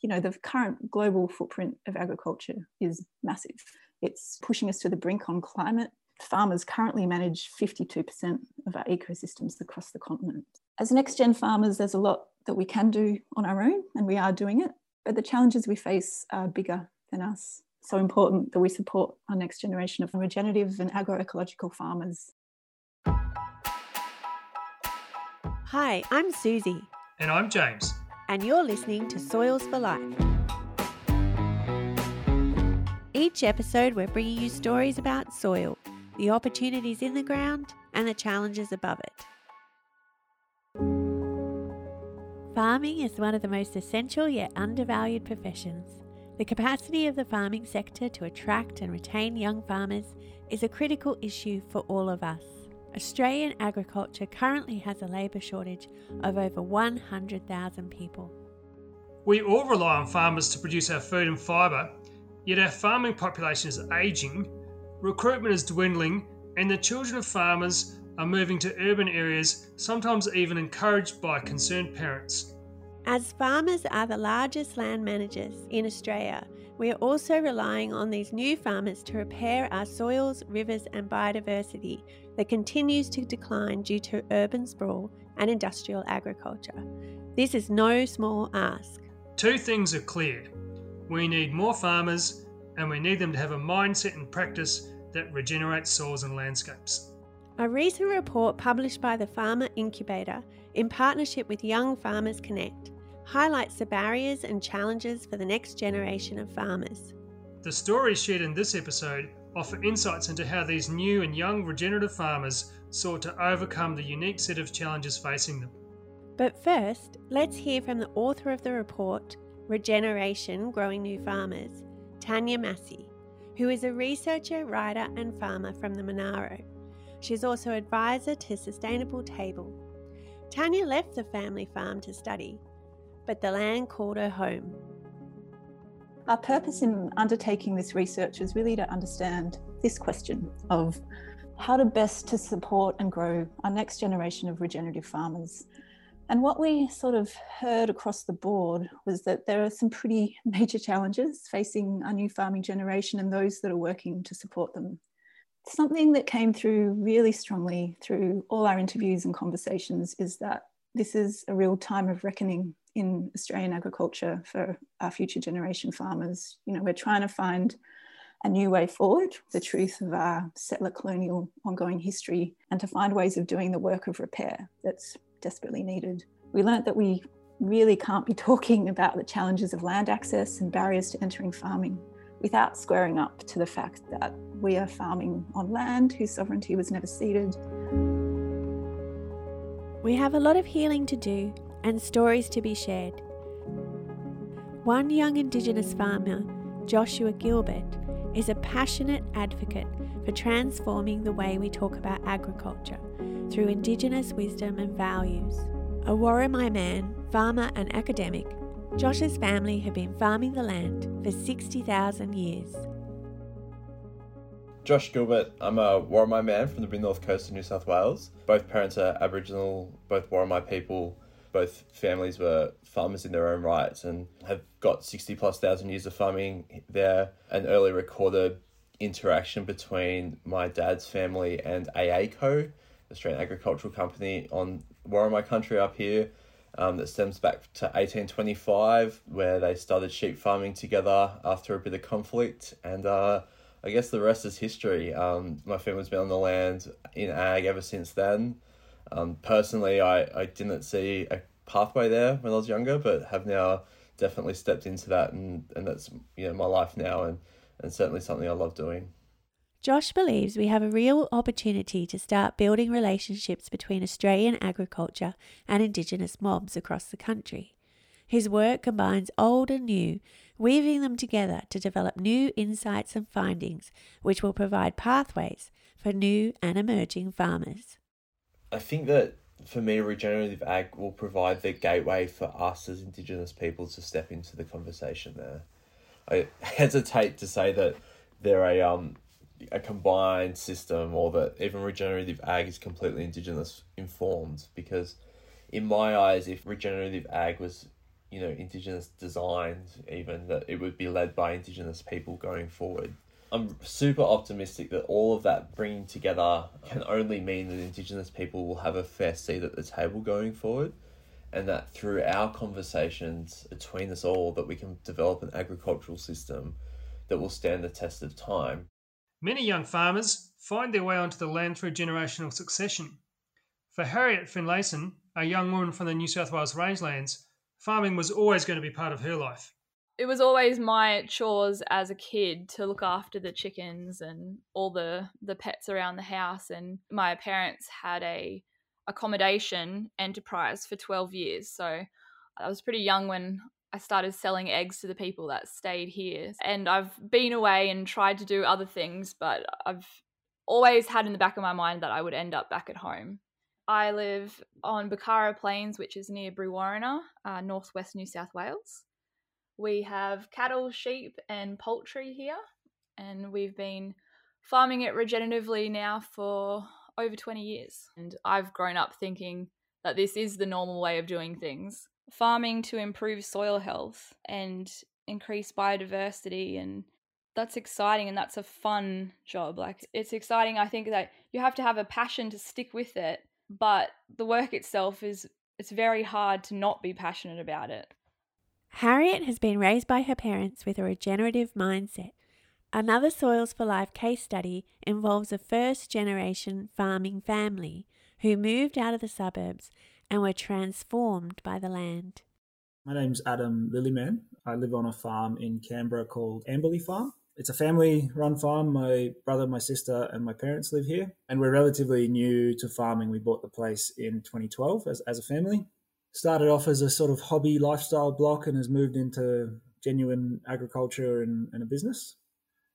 you know, the current global footprint of agriculture is massive. It's pushing us to the brink on climate. Farmers currently manage 52% of our ecosystems across the continent. As next gen farmers, there's a lot that we can do on our own, and we are doing it. But the challenges we face are bigger than us. So important that we support our next generation of regenerative and agroecological farmers. Hi, I'm Susie. And I'm James. And you're listening to Soils for Life. Each episode, we're bringing you stories about soil, the opportunities in the ground, and the challenges above it. Farming is one of the most essential yet undervalued professions. The capacity of the farming sector to attract and retain young farmers is a critical issue for all of us. Australian agriculture currently has a labour shortage of over 100,000 people. We all rely on farmers to produce our food and fibre, yet our farming population is ageing, recruitment is dwindling, and the children of farmers are moving to urban areas, sometimes even encouraged by concerned parents. As farmers are the largest land managers in Australia, we are also relying on these new farmers to repair our soils, rivers, and biodiversity that continues to decline due to urban sprawl and industrial agriculture. This is no small ask. Two things are clear we need more farmers, and we need them to have a mindset and practice that regenerates soils and landscapes. A recent report published by the Farmer Incubator in partnership with Young Farmers Connect highlights the barriers and challenges for the next generation of farmers. The stories shared in this episode offer insights into how these new and young regenerative farmers sought to overcome the unique set of challenges facing them. But first, let's hear from the author of the report, Regeneration Growing New Farmers, Tanya Massey, who is a researcher, writer, and farmer from the Monaro. She's also advisor to Sustainable Table. Tanya left the family farm to study, but the land called her home. Our purpose in undertaking this research is really to understand this question of how to best to support and grow our next generation of regenerative farmers. And what we sort of heard across the board was that there are some pretty major challenges facing our new farming generation and those that are working to support them. Something that came through really strongly through all our interviews and conversations is that this is a real time of reckoning in Australian agriculture for our future generation farmers. You know, we're trying to find a new way forward, the truth of our settler colonial ongoing history, and to find ways of doing the work of repair that's desperately needed. We learnt that we really can't be talking about the challenges of land access and barriers to entering farming without squaring up to the fact that we are farming on land whose sovereignty was never ceded. We have a lot of healing to do and stories to be shared. One young Indigenous farmer, Joshua Gilbert, is a passionate advocate for transforming the way we talk about agriculture through Indigenous wisdom and values. A Worimi man, farmer, and academic, Josh's family have been farming the land for 60,000 years. Josh Gilbert, I'm a Worimi man from the north coast of New South Wales. Both parents are Aboriginal, both Worimi people both families were farmers in their own rights and have got 60 plus thousand years of farming there. An early recorded interaction between my dad's family and AACO, the Australian Agricultural Company, on Worimi country up here. Um, that stems back to 1825, where they started sheep farming together after a bit of conflict. And uh, I guess the rest is history. Um, my family's been on the land in ag ever since then. Um, personally, I, I didn't see a pathway there when I was younger, but have now definitely stepped into that, and, and that's you know my life now, and, and certainly something I love doing. Josh believes we have a real opportunity to start building relationships between Australian agriculture and Indigenous mobs across the country. His work combines old and new, weaving them together to develop new insights and findings which will provide pathways for new and emerging farmers. I think that for me, regenerative ag will provide the gateway for us as Indigenous people to step into the conversation there. I hesitate to say that they're a um a combined system or that even regenerative ag is completely Indigenous informed because in my eyes, if regenerative ag was you know, Indigenous designed even that it would be led by Indigenous people going forward. I'm super optimistic that all of that bringing together can only mean that Indigenous people will have a fair seat at the table going forward, and that through our conversations between us all, that we can develop an agricultural system that will stand the test of time. Many young farmers find their way onto the land through generational succession. For Harriet Finlayson, a young woman from the New South Wales rangelands, farming was always going to be part of her life. It was always my chores as a kid to look after the chickens and all the, the pets around the house. And my parents had a accommodation enterprise for 12 years. So I was pretty young when I started selling eggs to the people that stayed here. And I've been away and tried to do other things, but I've always had in the back of my mind that I would end up back at home. I live on Bokhara Plains, which is near Brewarrina, uh, northwest New South Wales. We have cattle, sheep, and poultry here, and we've been farming it regeneratively now for over 20 years. And I've grown up thinking that this is the normal way of doing things. Farming to improve soil health and increase biodiversity and that's exciting and that's a fun job like it's exciting i think that you have to have a passion to stick with it but the work itself is it's very hard to not be passionate about it. Harriet has been raised by her parents with a regenerative mindset. Another Soils for Life case study involves a first generation farming family who moved out of the suburbs and were transformed by the land. My name's Adam Lilyman. I live on a farm in Canberra called Amberley Farm it's a family run farm. My brother, my sister, and my parents live here. And we're relatively new to farming. We bought the place in 2012 as, as a family. Started off as a sort of hobby lifestyle block and has moved into genuine agriculture and, and a business.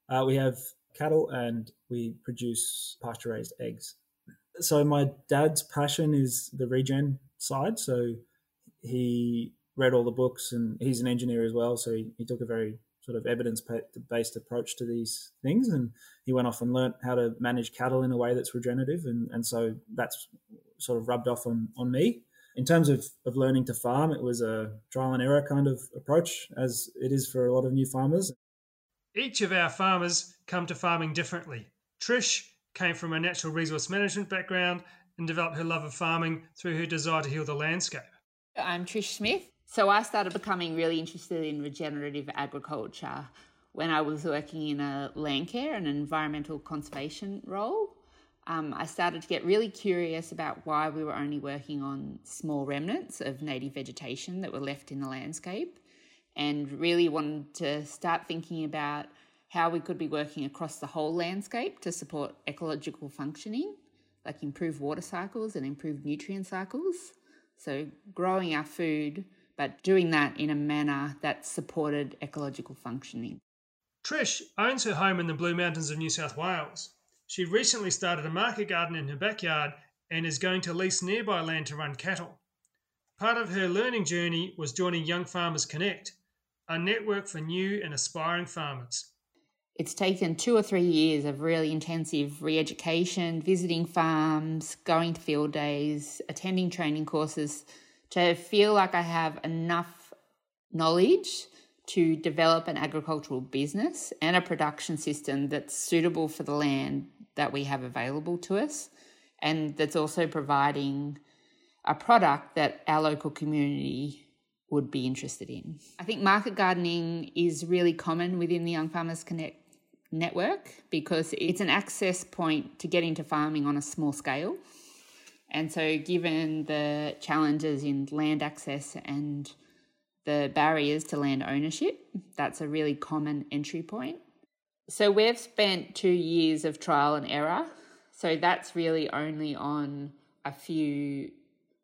Uh, we have cattle and we produce pasture raised eggs. So, my dad's passion is the regen side. So, he read all the books and he's an engineer as well. So, he, he took a very sort of evidence based approach to these things. And he went off and learnt how to manage cattle in a way that's regenerative. And, and so that's sort of rubbed off on, on me. In terms of, of learning to farm, it was a trial and error kind of approach, as it is for a lot of new farmers. Each of our farmers come to farming differently. Trish came from a natural resource management background and developed her love of farming through her desire to heal the landscape. I'm Trish Smith. So I started becoming really interested in regenerative agriculture when I was working in a land care and environmental conservation role. Um, I started to get really curious about why we were only working on small remnants of native vegetation that were left in the landscape, and really wanted to start thinking about how we could be working across the whole landscape to support ecological functioning, like improve water cycles and improve nutrient cycles. So, growing our food but doing that in a manner that supported ecological functioning. Trish owns her home in the Blue Mountains of New South Wales. She recently started a market garden in her backyard and is going to lease nearby land to run cattle. Part of her learning journey was joining Young Farmers Connect, a network for new and aspiring farmers. It's taken two or three years of really intensive re education, visiting farms, going to field days, attending training courses to feel like I have enough knowledge to develop an agricultural business and a production system that's suitable for the land that we have available to us and that's also providing a product that our local community would be interested in. I think market gardening is really common within the Young Farmers Connect network because it's an access point to get into farming on a small scale. And so, given the challenges in land access and the barriers to land ownership, that's a really common entry point. So, we've spent two years of trial and error. So, that's really only on a few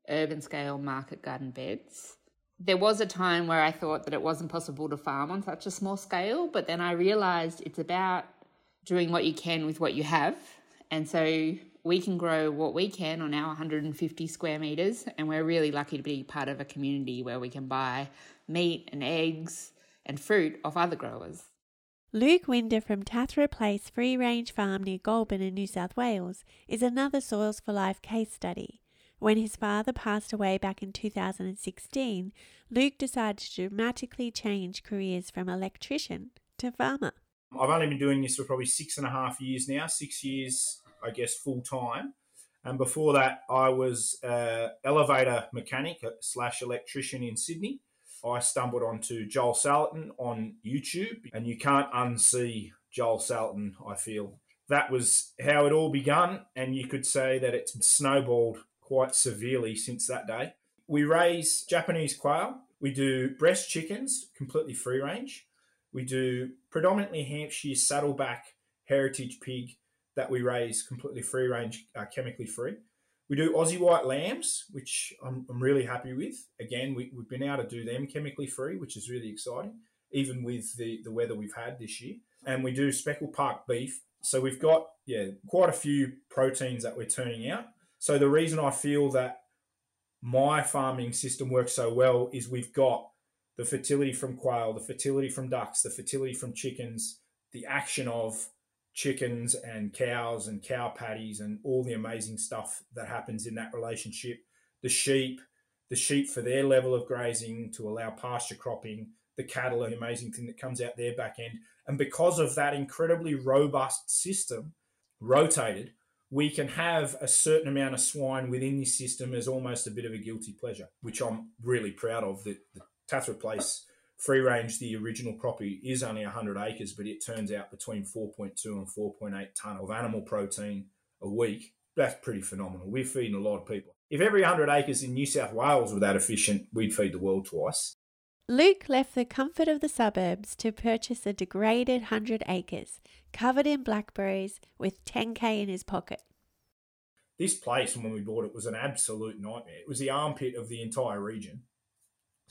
urban scale market garden beds. There was a time where I thought that it wasn't possible to farm on such a small scale, but then I realized it's about doing what you can with what you have. And so we can grow what we can on our 150 square meters, and we're really lucky to be part of a community where we can buy meat and eggs and fruit off other growers. Luke Winder from Tathra Place Free Range Farm near Goulburn in New South Wales is another Soils for Life case study. When his father passed away back in 2016, Luke decided to dramatically change careers from electrician to farmer. I've only been doing this for probably six and a half years now, six years, I guess, full time. And before that, I was an elevator mechanic slash electrician in Sydney. I stumbled onto Joel Salatin on YouTube, and you can't unsee Joel Salatin, I feel. That was how it all begun, and you could say that it's snowballed quite severely since that day. We raise Japanese quail, we do breast chickens, completely free range. We do predominantly Hampshire saddleback heritage pig that we raise completely free range, uh, chemically free. We do Aussie white lambs, which I'm, I'm really happy with. Again, we, have been able to do them chemically free, which is really exciting, even with the, the weather we've had this year. And we do Speckle Park beef. So we've got, yeah, quite a few proteins that we're turning out. So the reason I feel that my farming system works so well is we've got the fertility from quail, the fertility from ducks, the fertility from chickens, the action of chickens and cows and cow patties and all the amazing stuff that happens in that relationship. The sheep, the sheep for their level of grazing to allow pasture cropping, the cattle, an amazing thing that comes out their back end. And because of that incredibly robust system, rotated, we can have a certain amount of swine within this system as almost a bit of a guilty pleasure, which I'm really proud of. That the Tathra Place free range, the original property is only 100 acres, but it turns out between 4.2 and 4.8 tonne of animal protein a week. That's pretty phenomenal. We're feeding a lot of people. If every 100 acres in New South Wales were that efficient, we'd feed the world twice. Luke left the comfort of the suburbs to purchase a degraded 100 acres, covered in blackberries, with 10k in his pocket. This place, when we bought it, was an absolute nightmare. It was the armpit of the entire region.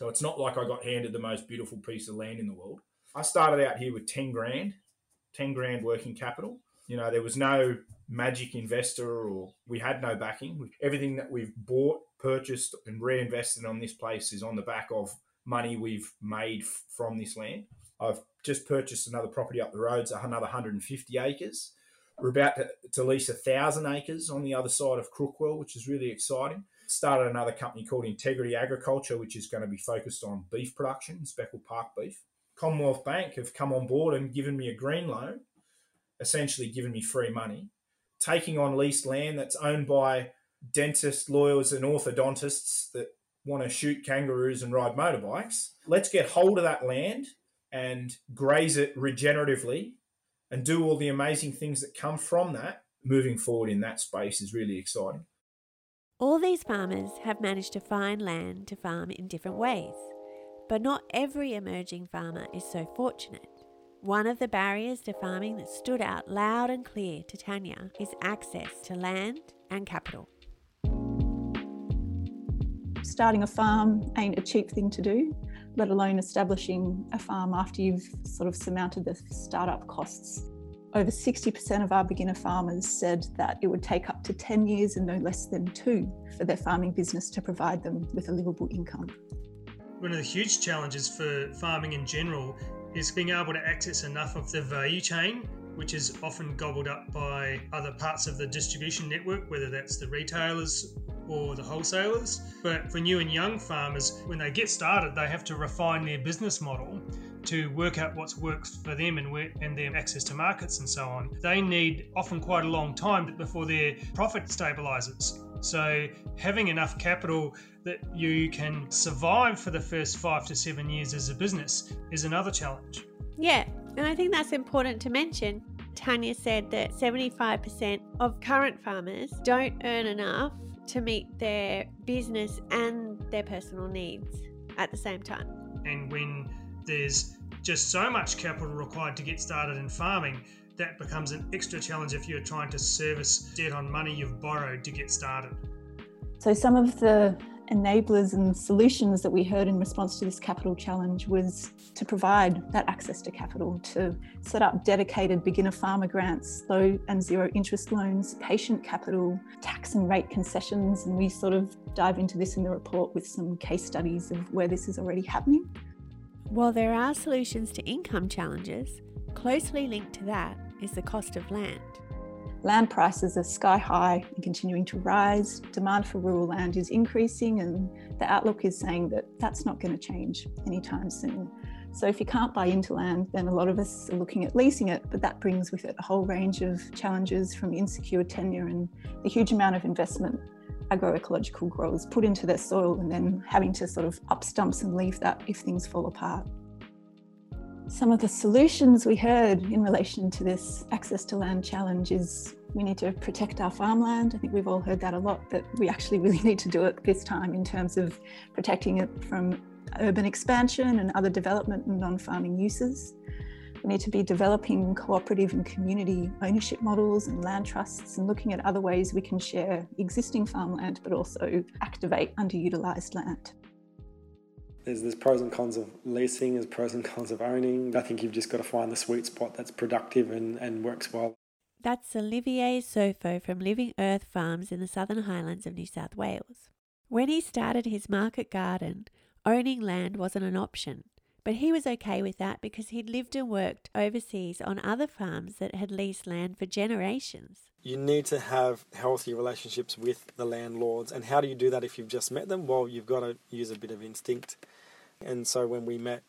So it's not like I got handed the most beautiful piece of land in the world. I started out here with 10 grand, 10 grand working capital. You know, there was no magic investor or we had no backing. Everything that we've bought, purchased, and reinvested on this place is on the back of money we've made from this land. I've just purchased another property up the road, so another 150 acres. We're about to, to lease a thousand acres on the other side of Crookwell, which is really exciting started another company called Integrity Agriculture, which is going to be focused on beef production, Speckle Park beef. Commonwealth Bank have come on board and given me a green loan, essentially given me free money, taking on leased land that's owned by dentists, lawyers, and orthodontists that want to shoot kangaroos and ride motorbikes. Let's get hold of that land and graze it regeneratively and do all the amazing things that come from that. Moving forward in that space is really exciting. All these farmers have managed to find land to farm in different ways, but not every emerging farmer is so fortunate. One of the barriers to farming that stood out loud and clear to Tanya is access to land and capital. Starting a farm ain't a cheap thing to do, let alone establishing a farm after you've sort of surmounted the startup costs over 60% of our beginner farmers said that it would take up to 10 years and no less than two for their farming business to provide them with a livable income. One of the huge challenges for farming in general is being able to access enough of the value chain, which is often gobbled up by other parts of the distribution network, whether that's the retailers or the wholesalers. But for new and young farmers, when they get started, they have to refine their business model to work out what's works for them and, where, and their access to markets and so on. They need often quite a long time before their profit stabilizes. So, having enough capital that you can survive for the first five to seven years as a business is another challenge. Yeah, and I think that's important to mention. Tanya said that 75% of current farmers don't earn enough to meet their business and their personal needs at the same time. And when there's just so much capital required to get started in farming, that becomes an extra challenge if you're trying to service debt on money you've borrowed to get started. So, some of the enablers and solutions that we heard in response to this capital challenge was to provide that access to capital, to set up dedicated beginner farmer grants, low and zero interest loans, patient capital, tax and rate concessions. And we sort of dive into this in the report with some case studies of where this is already happening. While there are solutions to income challenges, closely linked to that is the cost of land. Land prices are sky high and continuing to rise. Demand for rural land is increasing, and the outlook is saying that that's not going to change anytime soon. So, if you can't buy into land, then a lot of us are looking at leasing it, but that brings with it a whole range of challenges from insecure tenure and a huge amount of investment agroecological growers put into their soil and then having to sort of up stumps and leave that if things fall apart. Some of the solutions we heard in relation to this access to land challenge is we need to protect our farmland. I think we've all heard that a lot, but we actually really need to do it this time in terms of protecting it from urban expansion and other development and non farming uses. We need to be developing cooperative and community ownership models and land trusts and looking at other ways we can share existing farmland but also activate underutilised land. There's, there's pros and cons of leasing, there's pros and cons of owning. I think you've just got to find the sweet spot that's productive and, and works well. That's Olivier Sofo from Living Earth Farms in the Southern Highlands of New South Wales. When he started his market garden, owning land wasn't an option, but he was okay with that because he'd lived and worked overseas on other farms that had leased land for generations. You need to have healthy relationships with the landlords. And how do you do that if you've just met them? Well, you've got to use a bit of instinct. And so when we met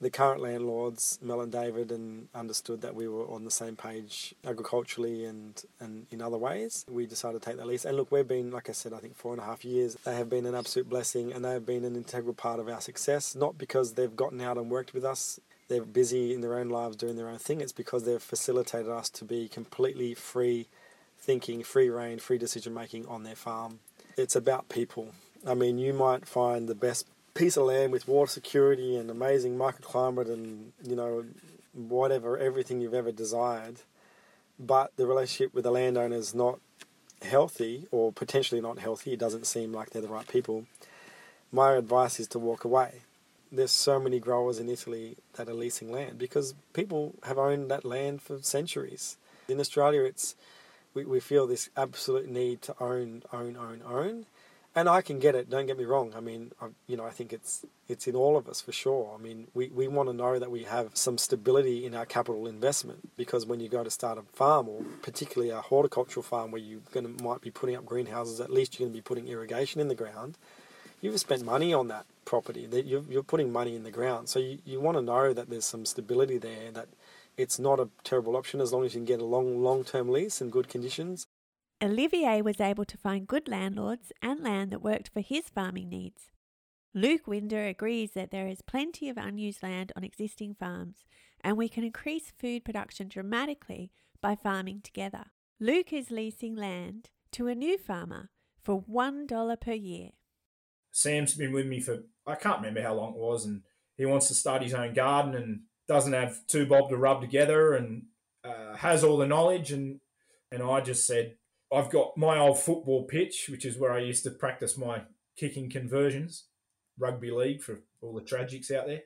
the current landlords, Mel and David, and understood that we were on the same page agriculturally and, and in other ways, we decided to take that lease. And look, we've been, like I said, I think four and a half years. They have been an absolute blessing and they have been an integral part of our success, not because they've gotten out and worked with us. They're busy in their own lives doing their own thing. It's because they've facilitated us to be completely free thinking, free reign, free decision making on their farm. It's about people. I mean, you might find the best piece of land with water security and amazing microclimate and you know whatever everything you've ever desired but the relationship with the landowner is not healthy or potentially not healthy. It doesn't seem like they're the right people. My advice is to walk away. There's so many growers in Italy that are leasing land because people have owned that land for centuries. In Australia it's we, we feel this absolute need to own own own own and I can get it. Don't get me wrong. I mean, I, you know, I think it's it's in all of us for sure. I mean, we, we want to know that we have some stability in our capital investment because when you go to start a farm, or particularly a horticultural farm where you're going to might be putting up greenhouses, at least you're going to be putting irrigation in the ground. You've spent money on that property. That you're, you're putting money in the ground, so you, you want to know that there's some stability there. That it's not a terrible option as long as you can get a long long term lease in good conditions. Olivier was able to find good landlords and land that worked for his farming needs. Luke Winder agrees that there is plenty of unused land on existing farms and we can increase food production dramatically by farming together. Luke is leasing land to a new farmer for $1 per year. Sam's been with me for, I can't remember how long it was, and he wants to start his own garden and doesn't have two bob to rub together and uh, has all the knowledge. And, and I just said, I've got my old football pitch, which is where I used to practice my kicking conversions, rugby league for all the tragics out there.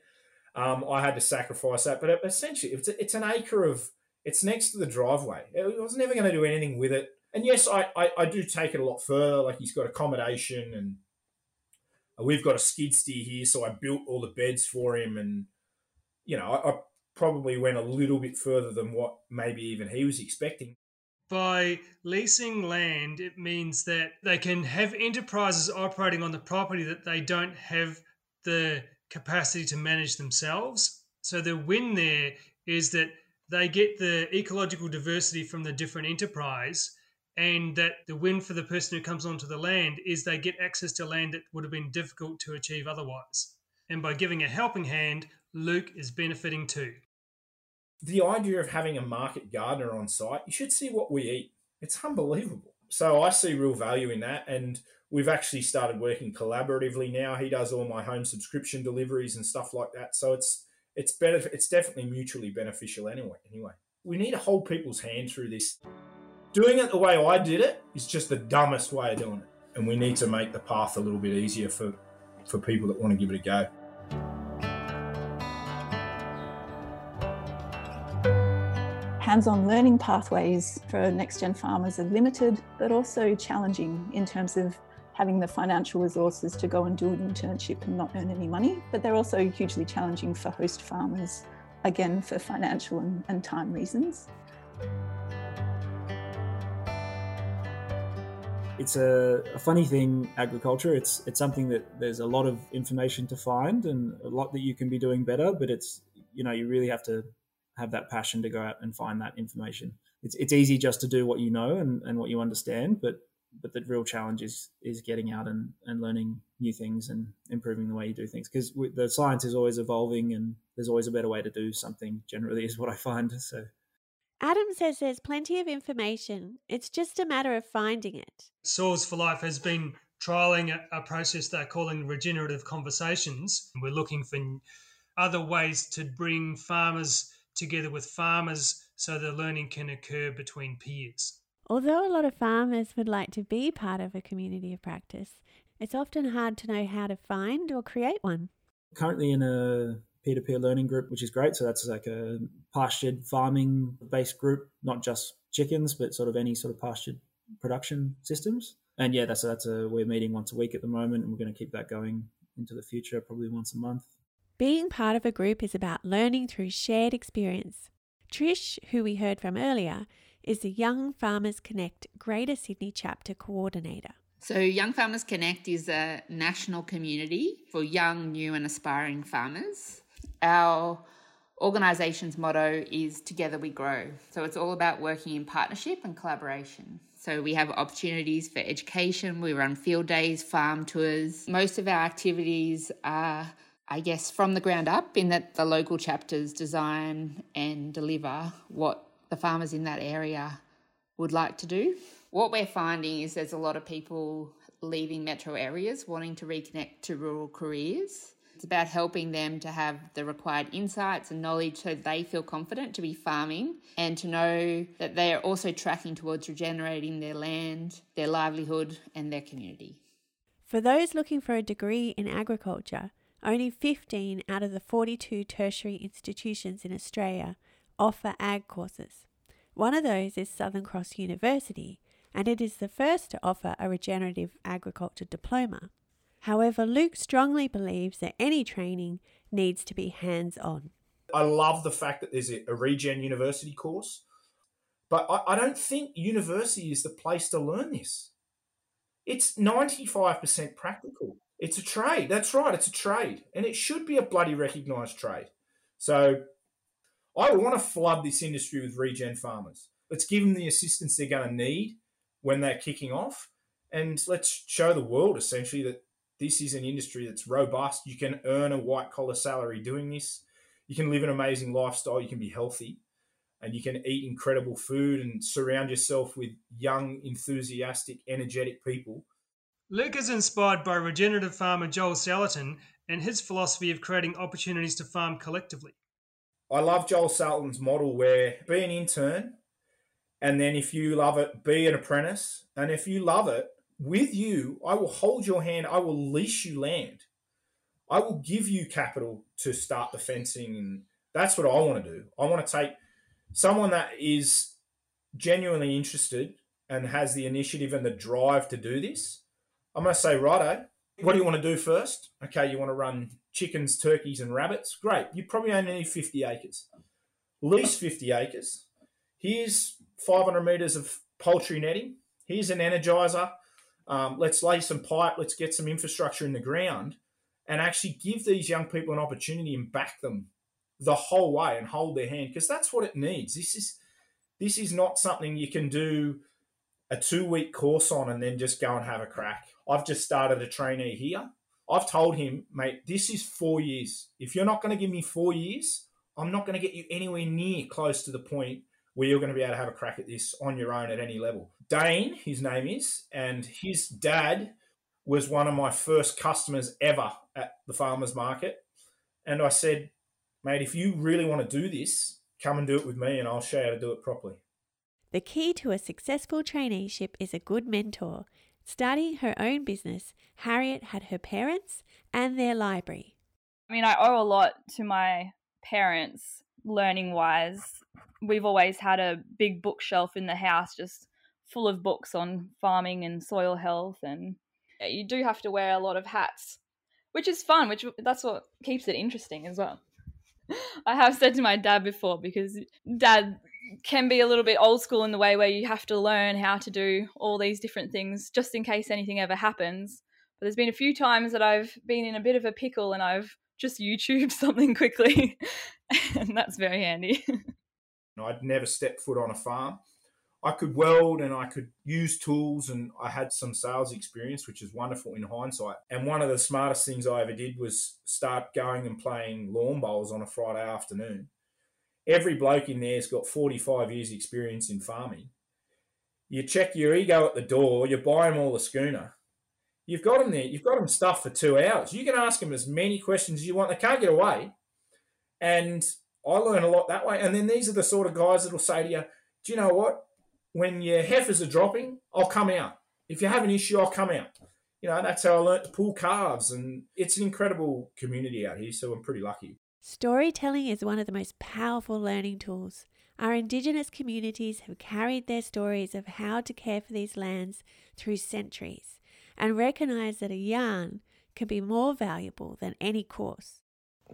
Um, I had to sacrifice that, but essentially, it's, a, it's an acre of. It's next to the driveway. I was never going to do anything with it. And yes, I, I, I do take it a lot further. Like he's got accommodation, and we've got a skid steer here, so I built all the beds for him, and you know, I, I probably went a little bit further than what maybe even he was expecting. By leasing land, it means that they can have enterprises operating on the property that they don't have the capacity to manage themselves. So the win there is that they get the ecological diversity from the different enterprise and that the win for the person who comes onto the land is they get access to land that would have been difficult to achieve otherwise. And by giving a helping hand, Luke is benefiting too the idea of having a market gardener on site, you should see what we eat. It's unbelievable. So I see real value in that. And we've actually started working collaboratively now. He does all my home subscription deliveries and stuff like that. So it's it's better it's definitely mutually beneficial anyway. Anyway. We need to hold people's hand through this. Doing it the way I did it is just the dumbest way of doing it. And we need to make the path a little bit easier for, for people that want to give it a go. Hands-on learning pathways for next-gen farmers are limited, but also challenging in terms of having the financial resources to go and do an internship and not earn any money. But they're also hugely challenging for host farmers, again, for financial and, and time reasons. It's a, a, funny thing, agriculture. It's it's something that there's a lot of information to find and a lot that you can be doing better, but it's you know you really have to have that passion to go out and find that information. It's it's easy just to do what you know and, and what you understand, but but the real challenge is is getting out and, and learning new things and improving the way you do things. Because the science is always evolving and there's always a better way to do something generally is what i find so. Adam says there's plenty of information. It's just a matter of finding it. Soils for life has been trialing a, a process they're calling regenerative conversations. We're looking for other ways to bring farmers together with farmers so the learning can occur between peers Although a lot of farmers would like to be part of a community of practice, it's often hard to know how to find or create one. Currently in a peer to peer learning group, which is great. So that's like a pastured farming based group, not just chickens, but sort of any sort of pastured production systems. And yeah, that's a, that's a we're meeting once a week at the moment, and we're going to keep that going into the future, probably once a month. Being part of a group is about learning through shared experience. Trish, who we heard from earlier, is the Young Farmers Connect Greater Sydney Chapter Coordinator. So, Young Farmers Connect is a national community for young, new, and aspiring farmers. Our organisation's motto is Together We Grow. So, it's all about working in partnership and collaboration. So, we have opportunities for education, we run field days, farm tours. Most of our activities are I guess, from the ground up, in that the local chapters design and deliver what the farmers in that area would like to do. What we're finding is there's a lot of people leaving metro areas wanting to reconnect to rural careers. It's about helping them to have the required insights and knowledge so they feel confident to be farming and to know that they are also tracking towards regenerating their land, their livelihood, and their community. For those looking for a degree in agriculture, only 15 out of the 42 tertiary institutions in Australia offer ag courses. One of those is Southern Cross University, and it is the first to offer a regenerative agriculture diploma. However, Luke strongly believes that any training needs to be hands on. I love the fact that there's a, Regen University course, but I, I don't think university is the place to learn this. It's 95% practical. It's a trade. That's right. It's a trade. And it should be a bloody recognised trade. So I want to flood this industry with regen farmers. Let's give them the assistance they're going to need when they're kicking off. And let's show the world essentially that this is an industry that's robust. You can earn a white collar salary doing this. You can live an amazing lifestyle. You can be healthy and you can eat incredible food and surround yourself with young, enthusiastic, energetic people. Luke is inspired by regenerative farmer Joel Salatin and his philosophy of creating opportunities to farm collectively. I love Joel Salatin's model where be an intern, and then if you love it, be an apprentice. And if you love it, with you, I will hold your hand, I will lease you land. I will give you capital to start the fencing. And that's what I want to do. I want to take someone that is genuinely interested and has the initiative and the drive to do this. I'm going to say, righto, what do you want to do first? Okay, you want to run chickens, turkeys, and rabbits. Great. You probably only need 50 acres. Lease 50 acres. Here's 500 metres of poultry netting. Here's an energizer. Um, let's lay some pipe. Let's get some infrastructure in the ground and actually give these young people an opportunity and back them the whole way and hold their hand because that's what it needs. This is this is not something you can do a two week course on and then just go and have a crack. I've just started a trainee here. I've told him, mate, this is four years. If you're not going to give me four years, I'm not going to get you anywhere near close to the point where you're going to be able to have a crack at this on your own at any level. Dane, his name is, and his dad was one of my first customers ever at the farmers market. And I said, mate, if you really want to do this, come and do it with me and I'll show you how to do it properly. The key to a successful traineeship is a good mentor Starting her own business, Harriet had her parents and their library. I mean, I owe a lot to my parents learning wise. We've always had a big bookshelf in the house just full of books on farming and soil health and you do have to wear a lot of hats, which is fun, which that's what keeps it interesting as well. I have said to my dad before because dad can be a little bit old school in the way where you have to learn how to do all these different things just in case anything ever happens. But there's been a few times that I've been in a bit of a pickle and I've just YouTube something quickly, and that's very handy. I'd never stepped foot on a farm. I could weld and I could use tools and I had some sales experience, which is wonderful in hindsight. And one of the smartest things I ever did was start going and playing lawn bowls on a Friday afternoon. Every bloke in there's got 45 years experience in farming. You check your ego at the door, you buy them all a schooner. You've got them there, you've got them stuffed for two hours. You can ask them as many questions as you want. They can't get away. And I learn a lot that way. And then these are the sort of guys that will say to you, do you know what? when your heifers are dropping, I'll come out. If you have an issue, I'll come out. You know, that's how I learnt to pull calves, and it's an incredible community out here, so I'm pretty lucky. Storytelling is one of the most powerful learning tools. Our Indigenous communities have carried their stories of how to care for these lands through centuries and recognise that a yarn can be more valuable than any course.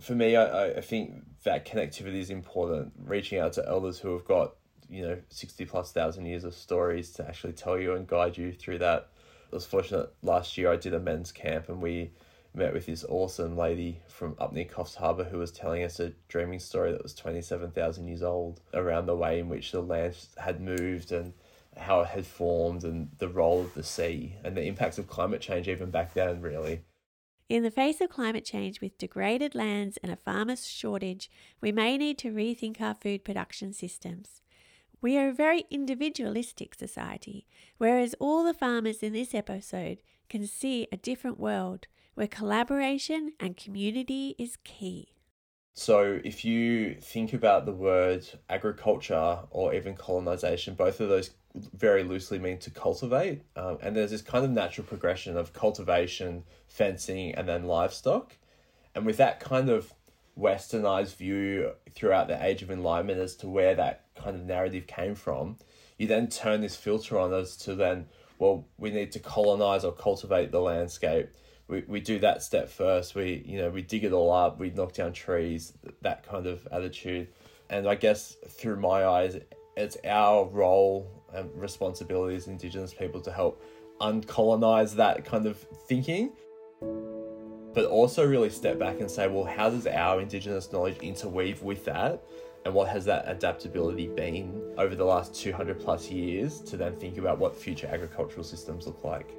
For me, I, I think that connectivity is important. Reaching out to elders who have got you know, 60 plus thousand years of stories to actually tell you and guide you through that. I was fortunate last year I did a men's camp and we met with this awesome lady from up near Coffs Harbour who was telling us a dreaming story that was 27,000 years old around the way in which the land had moved and how it had formed and the role of the sea and the impacts of climate change even back then, really. In the face of climate change, with degraded lands and a farmer's shortage, we may need to rethink our food production systems. We are a very individualistic society, whereas all the farmers in this episode can see a different world where collaboration and community is key. So, if you think about the word agriculture or even colonization, both of those very loosely mean to cultivate. Um, and there's this kind of natural progression of cultivation, fencing, and then livestock. And with that kind of westernized view throughout the age of enlightenment as to where that kind of narrative came from, you then turn this filter on as to then, well, we need to colonize or cultivate the landscape. We, we do that step first. We, you know, we dig it all up. We knock down trees, that kind of attitude. And I guess through my eyes, it's our role and responsibility as Indigenous people to help uncolonize that kind of thinking but also really step back and say, well, how does our Indigenous knowledge interweave with that? And what has that adaptability been over the last 200 plus years to then think about what future agricultural systems look like?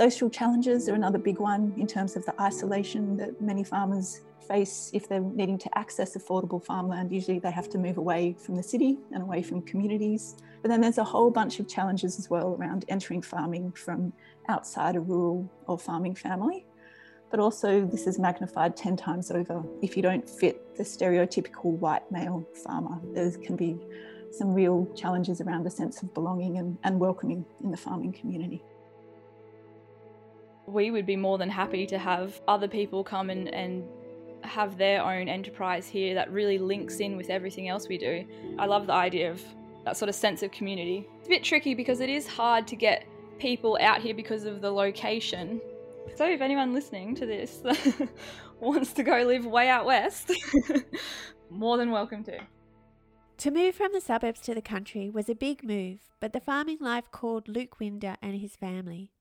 Social challenges are another big one in terms of the isolation that many farmers face if they're needing to access affordable farmland. Usually they have to move away from the city and away from communities. But then there's a whole bunch of challenges as well around entering farming from outside a rural or farming family. But also, this is magnified 10 times over if you don't fit the stereotypical white male farmer. There can be some real challenges around a sense of belonging and, and welcoming in the farming community we would be more than happy to have other people come and, and have their own enterprise here that really links in with everything else we do. I love the idea of that sort of sense of community. It's a bit tricky because it is hard to get people out here because of the location. So if anyone listening to this wants to go live way out west, more than welcome to. To move from the suburbs to the country was a big move, but the farming life called Luke Winder and his family.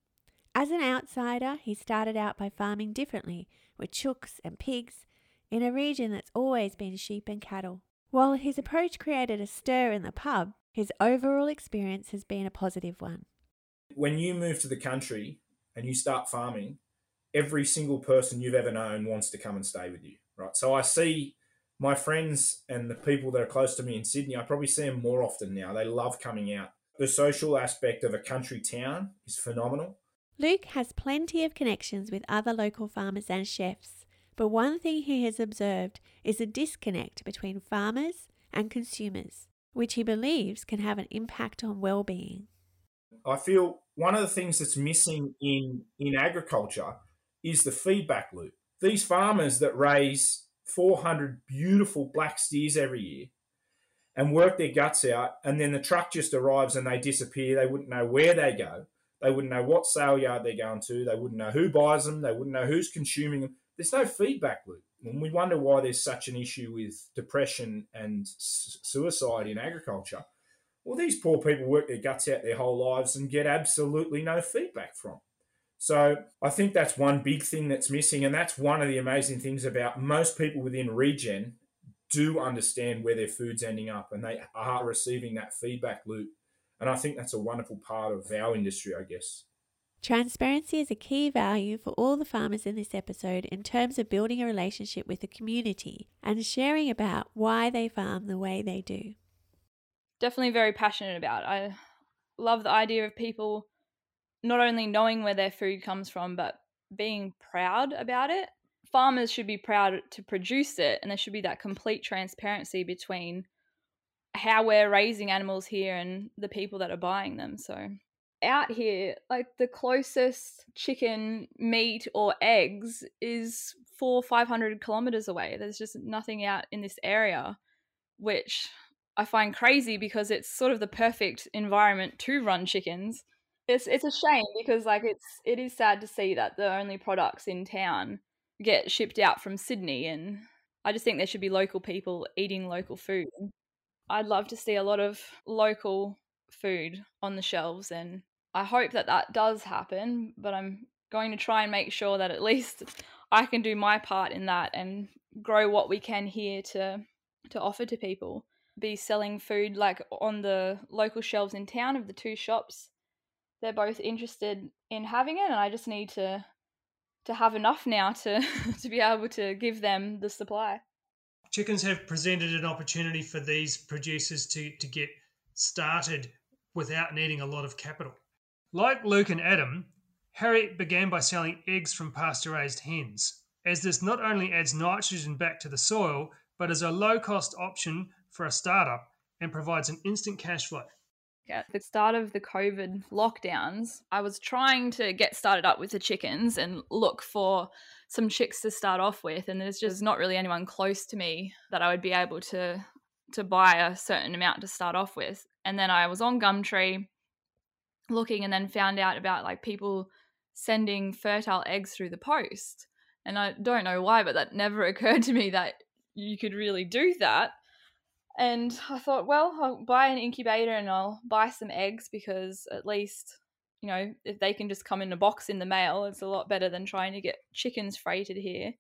As an outsider, he started out by farming differently, with chooks and pigs, in a region that's always been sheep and cattle. While his approach created a stir in the pub, his overall experience has been a positive one. When you move to the country and you start farming, every single person you've ever known wants to come and stay with you, right? So I see my friends and the people that are close to me in Sydney, I probably see them more often now. They love coming out. The social aspect of a country town is phenomenal. Luke has plenty of connections with other local farmers and chefs but one thing he has observed is a disconnect between farmers and consumers, which he believes can have an impact on well-being. I feel one of the things that's missing in in agriculture is the feedback loop. These farmers that raise 400 beautiful black steers every year and work their guts out, and then the truck just arrives and they disappear. They wouldn't know where they go. They wouldn't know what sale yard they're going to. They wouldn't know who buys them. They wouldn't know who's consuming them there's no feedback loop. And we wonder why there's such an issue with depression and suicide in agriculture. Well, these poor people work their guts out their whole lives and get absolutely no feedback from. So I think that's one big thing that's missing, and that's one of the amazing things about most people within regen do understand where their food's ending up, and they are receiving that feedback loop. And I think that's a wonderful part of our industry, I guess. Transparency is a key value for all the farmers in this episode in terms of building a relationship with the community and sharing about why they farm the way they do. Definitely very passionate about. I love the idea of people not only knowing where their food comes from but being proud about it. Farmers should be proud to produce it and there should be that complete transparency between how we're raising animals here and the people that are buying them. So out here, like the closest chicken meat or eggs is four, five hundred kilometers away. There's just nothing out in this area, which I find crazy because it's sort of the perfect environment to run chickens. It's it's a shame because like it's it is sad to see that the only products in town get shipped out from Sydney and I just think there should be local people eating local food. I'd love to see a lot of local food on the shelves and I hope that that does happen, but I'm going to try and make sure that at least I can do my part in that and grow what we can here to to offer to people. Be selling food like on the local shelves in town of the two shops. They're both interested in having it and I just need to to have enough now to to be able to give them the supply. Chickens have presented an opportunity for these producers to to get started without needing a lot of capital. Like Luke and Adam, Harry began by selling eggs from pasture raised hens, as this not only adds nitrogen back to the soil, but is a low cost option for a startup and provides an instant cash flow. At the start of the COVID lockdowns, I was trying to get started up with the chickens and look for some chicks to start off with, and there's just not really anyone close to me that I would be able to to buy a certain amount to start off with. And then I was on Gumtree looking and then found out about like people sending fertile eggs through the post. And I don't know why, but that never occurred to me that you could really do that. And I thought, well, I'll buy an incubator and I'll buy some eggs because at least, you know, if they can just come in a box in the mail, it's a lot better than trying to get chickens freighted here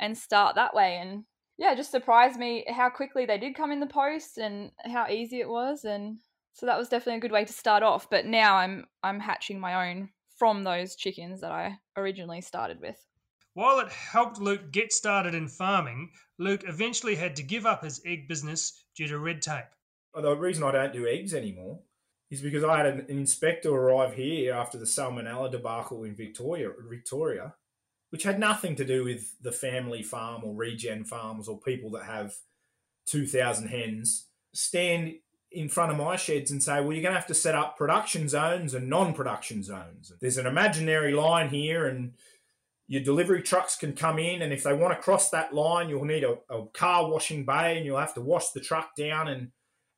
and start that way. And yeah, just surprised me how quickly they did come in the post and how easy it was. And so that was definitely a good way to start off. But now I'm I'm hatching my own from those chickens that I originally started with. While it helped Luke get started in farming, Luke eventually had to give up his egg business due to red tape. The reason I don't do eggs anymore is because I had an inspector arrive here after the salmonella debacle in Victoria, Victoria, which had nothing to do with the family farm or regen farms or people that have 2,000 hens. Stand in front of my sheds and say, well, you're going to have to set up production zones and non production zones. There's an imaginary line here, and your delivery trucks can come in. And if they want to cross that line, you'll need a, a car washing bay and you'll have to wash the truck down. And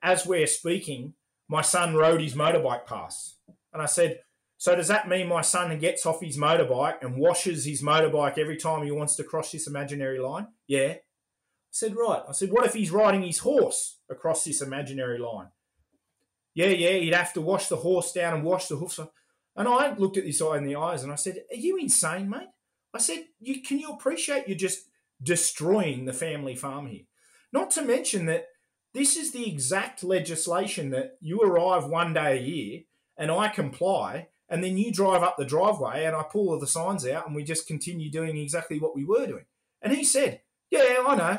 as we're speaking, my son rode his motorbike past. And I said, so does that mean my son gets off his motorbike and washes his motorbike every time he wants to cross this imaginary line? Yeah I said, right. I said, what if he's riding his horse across this imaginary line? Yeah, yeah, he'd have to wash the horse down and wash the hoofs. And I looked at this guy in the eyes and I said, Are you insane, mate? I said, you, Can you appreciate you're just destroying the family farm here? Not to mention that this is the exact legislation that you arrive one day a year and I comply, and then you drive up the driveway and I pull all the signs out and we just continue doing exactly what we were doing. And he said, Yeah, I know.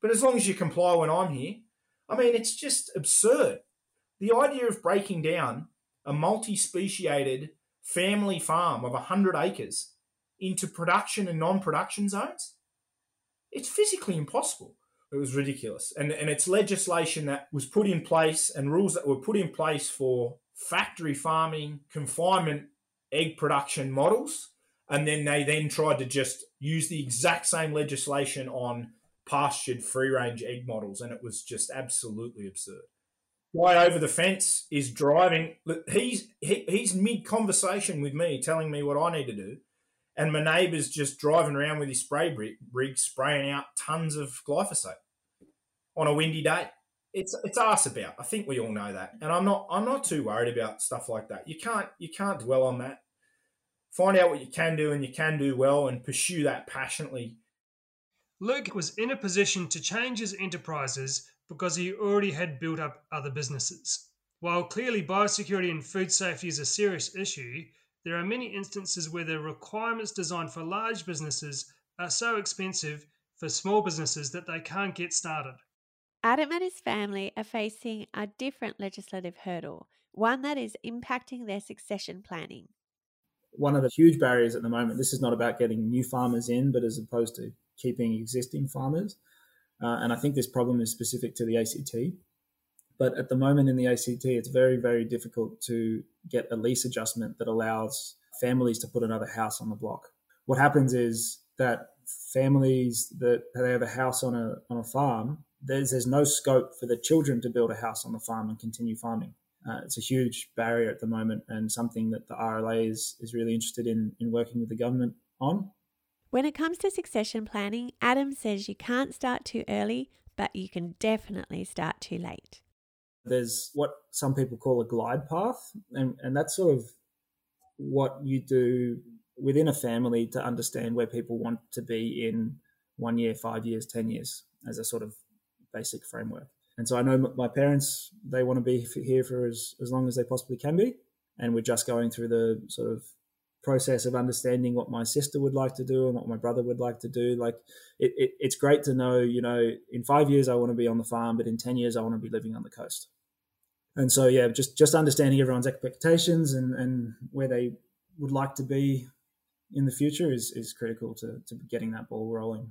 But as long as you comply when I'm here, I mean, it's just absurd. The idea of breaking down a multi speciated family farm of 100 acres into production and non production zones, it's physically impossible. It was ridiculous. And, and it's legislation that was put in place and rules that were put in place for factory farming, confinement, egg production models. And then they then tried to just use the exact same legislation on pastured free range egg models, and it was just absolutely absurd. Guy over the fence is driving. He's he, he's mid conversation with me, telling me what I need to do, and my neighbour's just driving around with his spray rig, spraying out tons of glyphosate on a windy day. It's it's asked about. I think we all know that, and I'm not I'm not too worried about stuff like that. You can't you can't dwell on that. Find out what you can do and you can do well, and pursue that passionately. Luke was in a position to change his enterprises because he already had built up other businesses. While clearly biosecurity and food safety is a serious issue, there are many instances where the requirements designed for large businesses are so expensive for small businesses that they can't get started. Adam and his family are facing a different legislative hurdle, one that is impacting their succession planning. One of the huge barriers at the moment, this is not about getting new farmers in, but as opposed to keeping existing farmers. Uh, and I think this problem is specific to the ACT. But at the moment in the ACT, it's very, very difficult to get a lease adjustment that allows families to put another house on the block. What happens is that families that they have a house on a on a farm, there's there's no scope for the children to build a house on the farm and continue farming. Uh, it's a huge barrier at the moment and something that the RLA is, is really interested in, in working with the government on. When it comes to succession planning, Adam says you can't start too early, but you can definitely start too late. There's what some people call a glide path, and, and that's sort of what you do within a family to understand where people want to be in one year, five years, 10 years as a sort of basic framework. And so I know my parents, they want to be here for as, as long as they possibly can be. And we're just going through the sort of process of understanding what my sister would like to do and what my brother would like to do. Like it, it, it's great to know, you know, in five years I want to be on the farm, but in 10 years I want to be living on the coast and so yeah, just just understanding everyone's expectations and and where they would like to be in the future is is critical to to getting that ball rolling.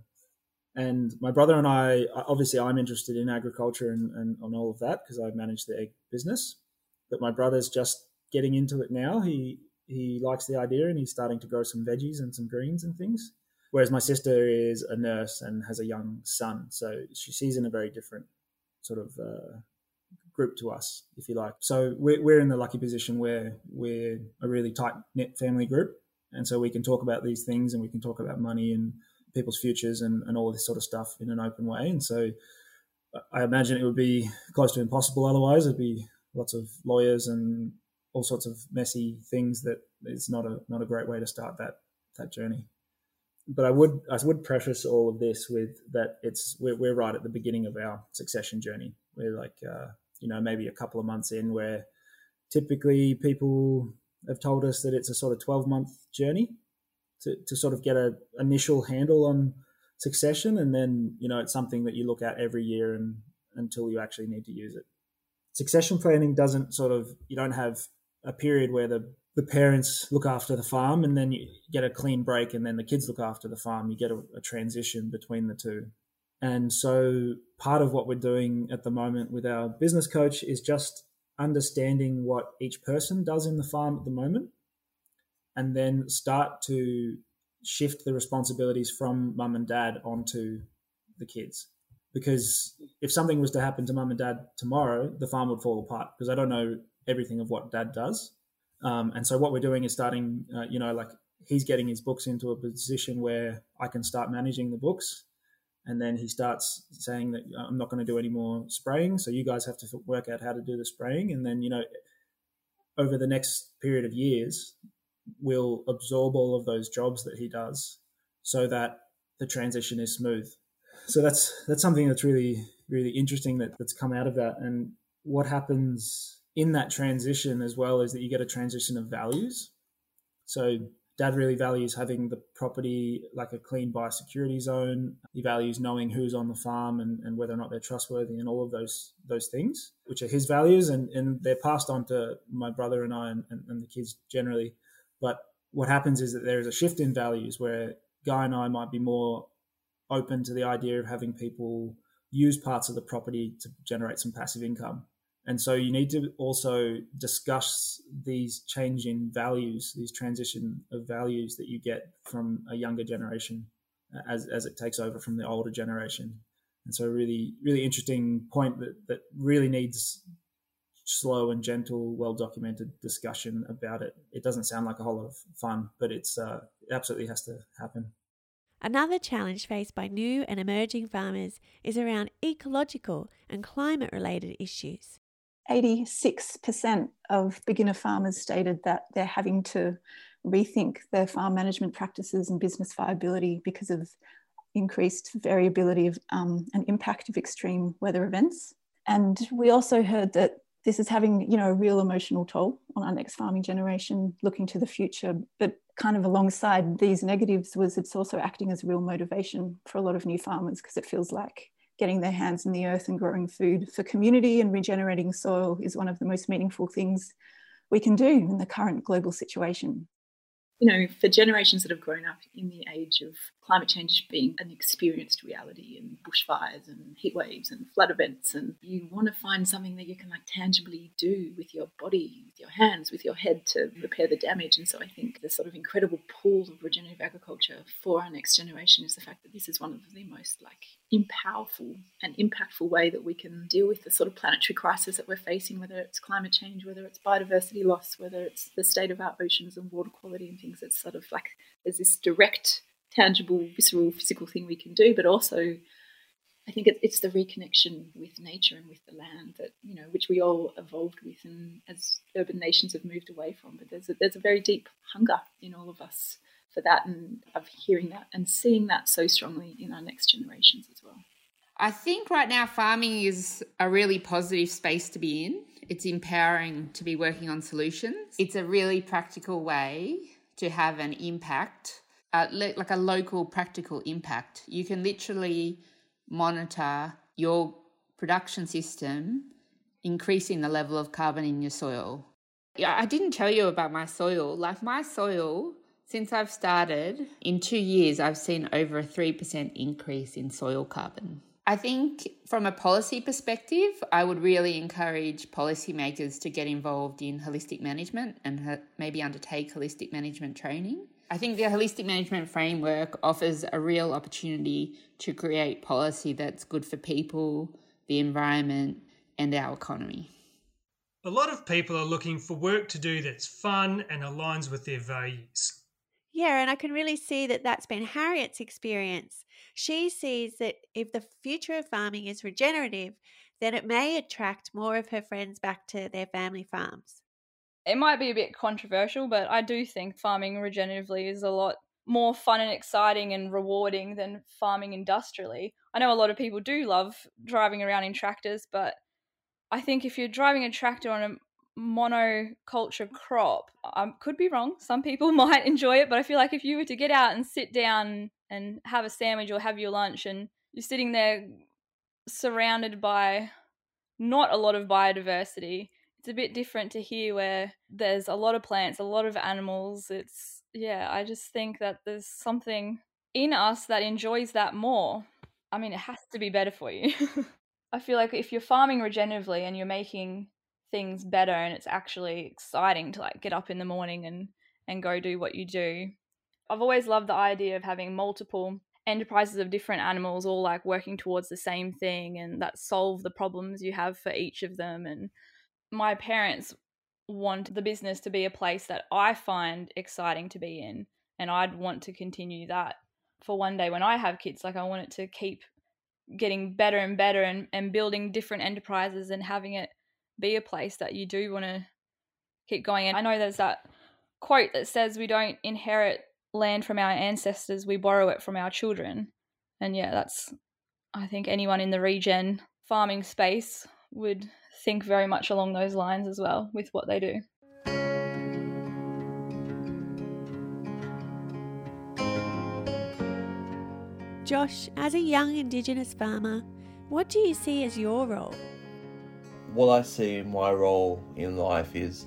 And my brother and I, obviously, I'm interested in agriculture and, and on all of that because I manage the egg business. But my brother's just getting into it now. He he likes the idea and he's starting to grow some veggies and some greens and things. Whereas my sister is a nurse and has a young son, so she sees in a very different sort of uh, group to us, if you like. So we're, we're in the lucky position where we're a really tight knit family group. And so we can talk about these things and we can talk about money and people's futures and, and all this sort of stuff in an open way. And so I imagine it would be close to impossible otherwise. It'd be lots of lawyers and all sorts of messy things that it's not a not a great way to start that that journey. But I would I would preface all of this with that it's we're, we're right at the beginning of our succession journey. We're like uh, you know, maybe a couple of months in where typically people have told us that it's a sort of 12 month journey to, to sort of get an initial handle on succession. And then, you know, it's something that you look at every year and until you actually need to use it. Succession planning doesn't sort of, you don't have a period where the, the parents look after the farm and then you get a clean break and then the kids look after the farm. You get a, a transition between the two. And so part of what we're doing at the moment with our business coach is just understanding what each person does in the farm at the moment and then start to shift the responsibilities from mum and dad onto the kids. Because if something was to happen to mum and dad tomorrow, the farm would fall apart because I don't know everything of what dad does. Um, and so what we're doing is starting, uh, you know, like he's getting his books into a position where I can start managing the books and then he starts saying that I'm not going to do any more spraying. So you guys have to work out how to do the spraying, and then you know, over the next period of years, we'll absorb all of those jobs that he does, so that the transition is smooth. So that's that's something that's really really interesting that, that's come out of that, and what happens in that transition as well is that you get a transition of values. So Dad really values having the property like a clean biosecurity zone. He values knowing who's on the farm and, and whether or not they're trustworthy and all of those those things, which are his values and, and they're passed on to my brother and I and, and, and the kids generally. But what happens is that there is a shift in values where Guy and I might be more open to the idea of having people use parts of the property to generate some passive income and so you need to also discuss these change in values, these transition of values that you get from a younger generation as, as it takes over from the older generation. And so really, really interesting point that, that really needs slow and gentle, well documented discussion about it. It doesn't sound like a whole lot of fun, but it's uh, it absolutely has to happen. Another challenge faced by new and emerging farmers is around ecological and climate related issues. 86% of beginner farmers stated that they're having to rethink their farm management practices and business viability because of increased variability of, um, and impact of extreme weather events. And we also heard that this is having, you know, a real emotional toll on our next farming generation looking to the future. But kind of alongside these negatives was it's also acting as a real motivation for a lot of new farmers because it feels like getting their hands in the earth and growing food for community and regenerating soil is one of the most meaningful things we can do in the current global situation you know, for generations that have grown up in the age of climate change being an experienced reality and bushfires and heat waves and flood events, and you want to find something that you can like tangibly do with your body, with your hands, with your head to repair the damage. And so I think the sort of incredible pool of regenerative agriculture for our next generation is the fact that this is one of the most like powerful and impactful way that we can deal with the sort of planetary crisis that we're facing, whether it's climate change, whether it's biodiversity loss, whether it's the state of our oceans and water quality and things. It's sort of like there's this direct, tangible, visceral, physical thing we can do, but also I think it's the reconnection with nature and with the land that you know, which we all evolved with, and as urban nations have moved away from. But there's a, there's a very deep hunger in all of us for that and of hearing that and seeing that so strongly in our next generations as well. I think right now farming is a really positive space to be in. It's empowering to be working on solutions. It's a really practical way to have an impact, uh, like a local practical impact. You can literally monitor your production system increasing the level of carbon in your soil. I didn't tell you about my soil. Like my soil since I've started, in two years, I've seen over a 3% increase in soil carbon. I think from a policy perspective, I would really encourage policymakers to get involved in holistic management and maybe undertake holistic management training. I think the holistic management framework offers a real opportunity to create policy that's good for people, the environment, and our economy. A lot of people are looking for work to do that's fun and aligns with their values. Yeah, and I can really see that that's been Harriet's experience. She sees that if the future of farming is regenerative, then it may attract more of her friends back to their family farms. It might be a bit controversial, but I do think farming regeneratively is a lot more fun and exciting and rewarding than farming industrially. I know a lot of people do love driving around in tractors, but I think if you're driving a tractor on a monoculture crop. I could be wrong. Some people might enjoy it, but I feel like if you were to get out and sit down and have a sandwich or have your lunch and you're sitting there surrounded by not a lot of biodiversity, it's a bit different to here where there's a lot of plants, a lot of animals. It's, yeah, I just think that there's something in us that enjoys that more. I mean, it has to be better for you. I feel like if you're farming regeneratively and you're making things better and it's actually exciting to like get up in the morning and and go do what you do. I've always loved the idea of having multiple enterprises of different animals all like working towards the same thing and that solve the problems you have for each of them and my parents want the business to be a place that I find exciting to be in and I'd want to continue that for one day when I have kids like I want it to keep getting better and better and, and building different enterprises and having it be a place that you do want to keep going. And I know there's that quote that says we don't inherit land from our ancestors, we borrow it from our children. And yeah, that's, I think anyone in the regen farming space would think very much along those lines as well with what they do. Josh, as a young Indigenous farmer, what do you see as your role? What I see my role in life is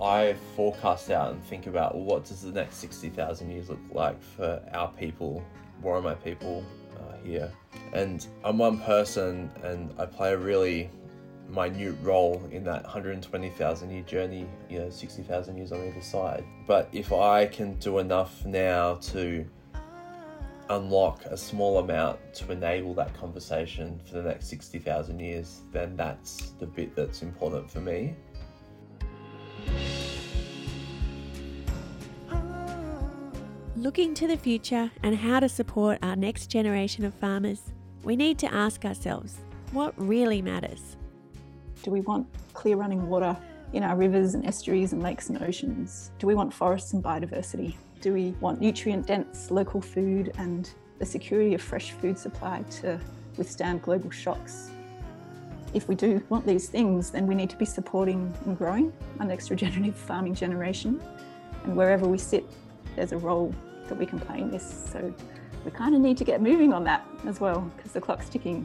I forecast out and think about well, what does the next 60,000 years look like for our people, Worimi people uh, here. And I'm one person and I play a really minute role in that 120,000 year journey, you know, 60,000 years on either side. But if I can do enough now to unlock a small amount to enable that conversation for the next 60,000 years, then that's the bit that's important for me. Looking to the future and how to support our next generation of farmers, we need to ask ourselves what really matters. Do we want clear running water in our rivers and estuaries and lakes and oceans? Do we want forests and biodiversity? Do we want nutrient dense local food and the security of fresh food supply to withstand global shocks? If we do want these things, then we need to be supporting and growing our next regenerative farming generation. And wherever we sit, there's a role that we can play in this. So we kind of need to get moving on that as well because the clock's ticking.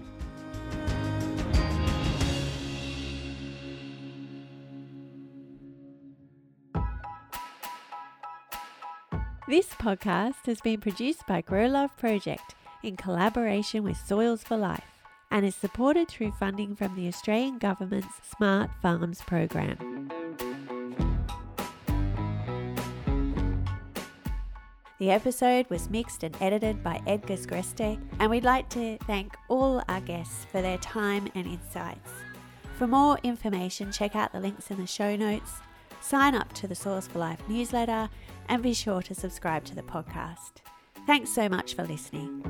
This podcast has been produced by Grow Love Project in collaboration with Soils for Life and is supported through funding from the Australian Government's Smart Farms program. The episode was mixed and edited by Edgar Sgreste, and we'd like to thank all our guests for their time and insights. For more information, check out the links in the show notes, sign up to the Soils for Life newsletter, and be sure to subscribe to the podcast. Thanks so much for listening.